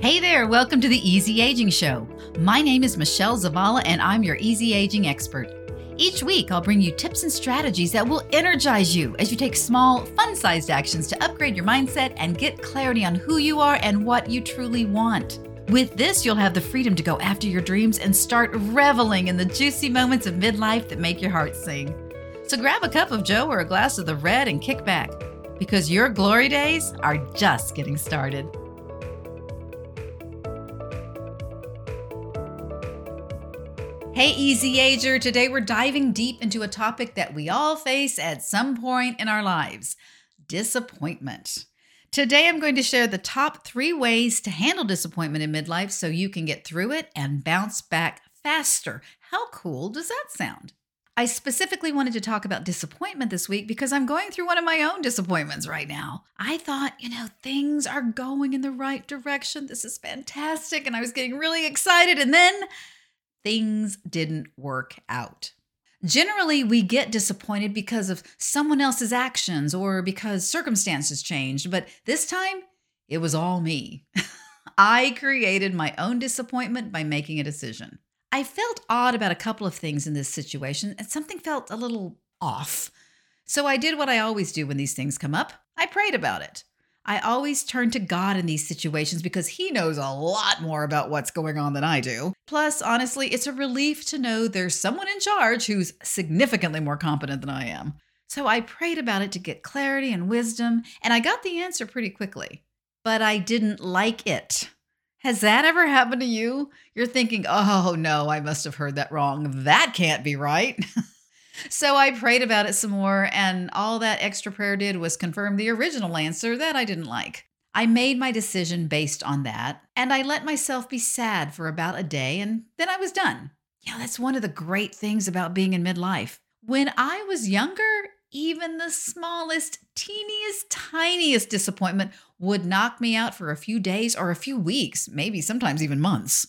Hey there, welcome to the Easy Aging Show. My name is Michelle Zavala, and I'm your easy aging expert. Each week, I'll bring you tips and strategies that will energize you as you take small, fun sized actions to upgrade your mindset and get clarity on who you are and what you truly want. With this, you'll have the freedom to go after your dreams and start reveling in the juicy moments of midlife that make your heart sing. So grab a cup of Joe or a glass of the red and kick back, because your glory days are just getting started. Hey, Easy Ager. Today we're diving deep into a topic that we all face at some point in our lives disappointment. Today I'm going to share the top three ways to handle disappointment in midlife so you can get through it and bounce back faster. How cool does that sound? I specifically wanted to talk about disappointment this week because I'm going through one of my own disappointments right now. I thought, you know, things are going in the right direction. This is fantastic. And I was getting really excited. And then things didn't work out. Generally, we get disappointed because of someone else's actions or because circumstances changed, but this time it was all me. I created my own disappointment by making a decision. I felt odd about a couple of things in this situation, and something felt a little off. So I did what I always do when these things come up I prayed about it. I always turn to God in these situations because He knows a lot more about what's going on than I do. Plus, honestly, it's a relief to know there's someone in charge who's significantly more competent than I am. So I prayed about it to get clarity and wisdom, and I got the answer pretty quickly. But I didn't like it. Has that ever happened to you? You're thinking, oh no, I must have heard that wrong. That can't be right. So I prayed about it some more, and all that extra prayer did was confirm the original answer that I didn't like. I made my decision based on that, and I let myself be sad for about a day, and then I was done. Yeah, that's one of the great things about being in midlife. When I was younger, even the smallest, teeniest, tiniest disappointment would knock me out for a few days or a few weeks, maybe sometimes even months.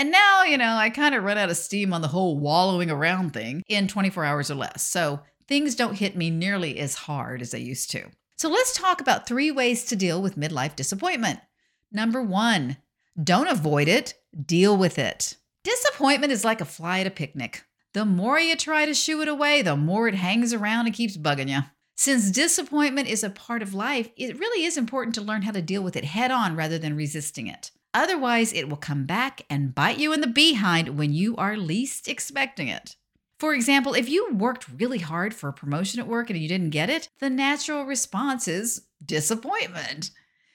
And now, you know, I kind of run out of steam on the whole wallowing around thing in 24 hours or less. So things don't hit me nearly as hard as they used to. So let's talk about three ways to deal with midlife disappointment. Number one, don't avoid it, deal with it. Disappointment is like a fly at a picnic. The more you try to shoo it away, the more it hangs around and keeps bugging you. Since disappointment is a part of life, it really is important to learn how to deal with it head on rather than resisting it. Otherwise, it will come back and bite you in the behind when you are least expecting it. For example, if you worked really hard for a promotion at work and you didn't get it, the natural response is disappointment.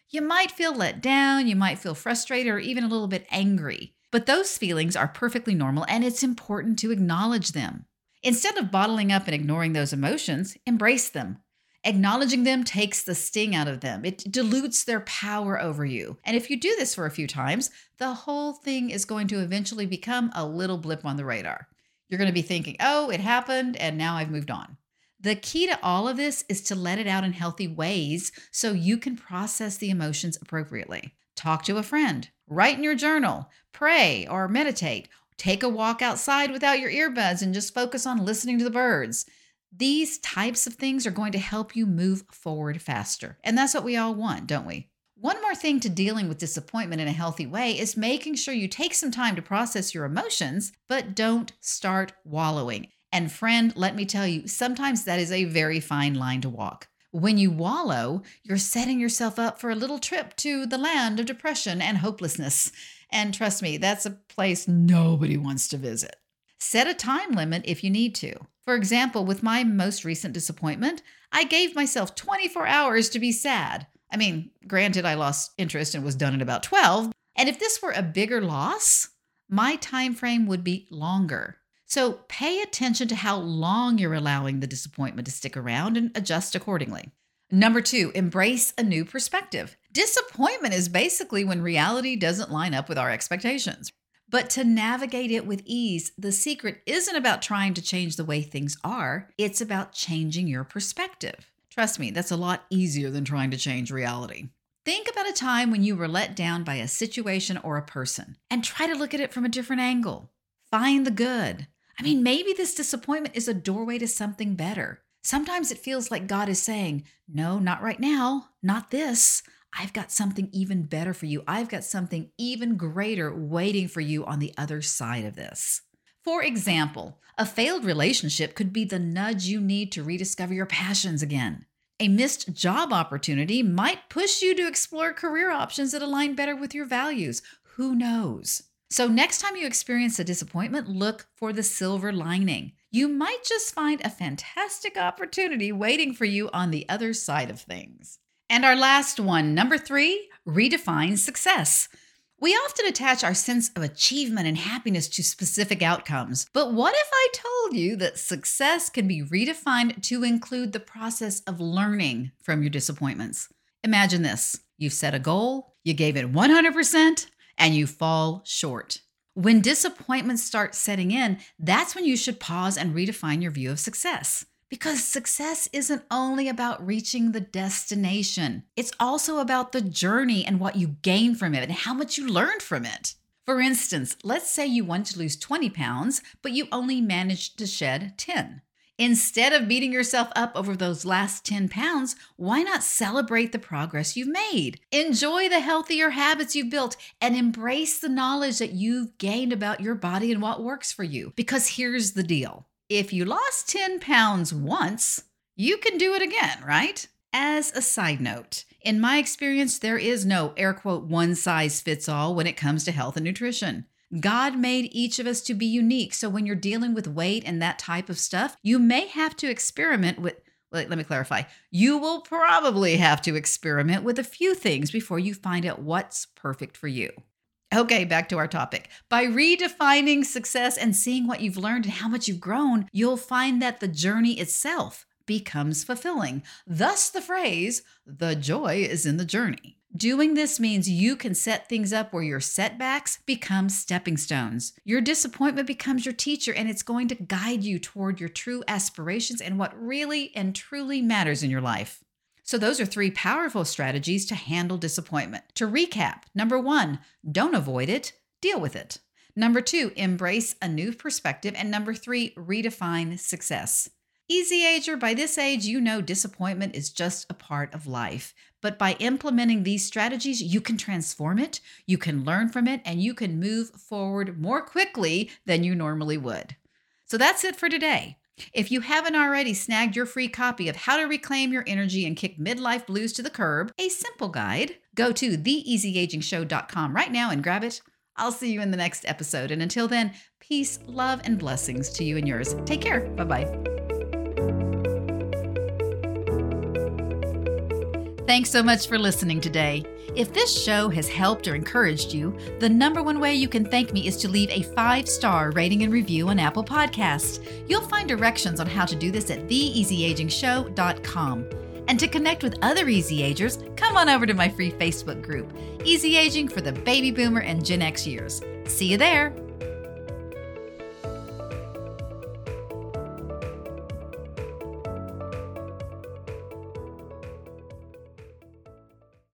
You might feel let down, you might feel frustrated, or even a little bit angry. But those feelings are perfectly normal and it's important to acknowledge them. Instead of bottling up and ignoring those emotions, embrace them. Acknowledging them takes the sting out of them. It dilutes their power over you. And if you do this for a few times, the whole thing is going to eventually become a little blip on the radar. You're going to be thinking, oh, it happened, and now I've moved on. The key to all of this is to let it out in healthy ways so you can process the emotions appropriately. Talk to a friend, write in your journal, pray or meditate, take a walk outside without your earbuds and just focus on listening to the birds. These types of things are going to help you move forward faster. And that's what we all want, don't we? One more thing to dealing with disappointment in a healthy way is making sure you take some time to process your emotions, but don't start wallowing. And friend, let me tell you, sometimes that is a very fine line to walk. When you wallow, you're setting yourself up for a little trip to the land of depression and hopelessness. And trust me, that's a place nobody wants to visit. Set a time limit if you need to. For example, with my most recent disappointment, I gave myself 24 hours to be sad. I mean, granted, I lost interest and was done at about 12. And if this were a bigger loss, my time frame would be longer. So pay attention to how long you're allowing the disappointment to stick around and adjust accordingly. Number two, embrace a new perspective. Disappointment is basically when reality doesn't line up with our expectations. But to navigate it with ease, the secret isn't about trying to change the way things are, it's about changing your perspective. Trust me, that's a lot easier than trying to change reality. Think about a time when you were let down by a situation or a person and try to look at it from a different angle. Find the good. I mean, maybe this disappointment is a doorway to something better. Sometimes it feels like God is saying, No, not right now, not this. I've got something even better for you. I've got something even greater waiting for you on the other side of this. For example, a failed relationship could be the nudge you need to rediscover your passions again. A missed job opportunity might push you to explore career options that align better with your values. Who knows? So, next time you experience a disappointment, look for the silver lining. You might just find a fantastic opportunity waiting for you on the other side of things. And our last one, number three, redefine success. We often attach our sense of achievement and happiness to specific outcomes. But what if I told you that success can be redefined to include the process of learning from your disappointments? Imagine this you've set a goal, you gave it 100%, and you fall short. When disappointments start setting in, that's when you should pause and redefine your view of success. Because success isn't only about reaching the destination, it's also about the journey and what you gain from it and how much you learned from it. For instance, let's say you want to lose 20 pounds, but you only managed to shed 10. Instead of beating yourself up over those last 10 pounds, why not celebrate the progress you've made? Enjoy the healthier habits you've built and embrace the knowledge that you've gained about your body and what works for you. Because here's the deal if you lost 10 pounds once, you can do it again, right? As a side note, in my experience, there is no air quote one size fits all when it comes to health and nutrition. God made each of us to be unique. So when you're dealing with weight and that type of stuff, you may have to experiment with. Wait, let me clarify. You will probably have to experiment with a few things before you find out what's perfect for you. Okay, back to our topic. By redefining success and seeing what you've learned and how much you've grown, you'll find that the journey itself becomes fulfilling. Thus, the phrase, the joy is in the journey. Doing this means you can set things up where your setbacks become stepping stones. Your disappointment becomes your teacher, and it's going to guide you toward your true aspirations and what really and truly matters in your life. So, those are three powerful strategies to handle disappointment. To recap number one, don't avoid it, deal with it. Number two, embrace a new perspective. And number three, redefine success. Easy ager, by this age, you know disappointment is just a part of life. But by implementing these strategies, you can transform it, you can learn from it, and you can move forward more quickly than you normally would. So that's it for today. If you haven't already snagged your free copy of How to Reclaim Your Energy and Kick Midlife Blues to the Curb, a simple guide, go to theeasyagingshow.com right now and grab it. I'll see you in the next episode. And until then, peace, love, and blessings to you and yours. Take care. Bye bye. Thanks so much for listening today. If this show has helped or encouraged you, the number one way you can thank me is to leave a five star rating and review on Apple Podcasts. You'll find directions on how to do this at theeasyagingshow.com. And to connect with other Easy Agers, come on over to my free Facebook group, Easy Aging for the Baby Boomer and Gen X years. See you there.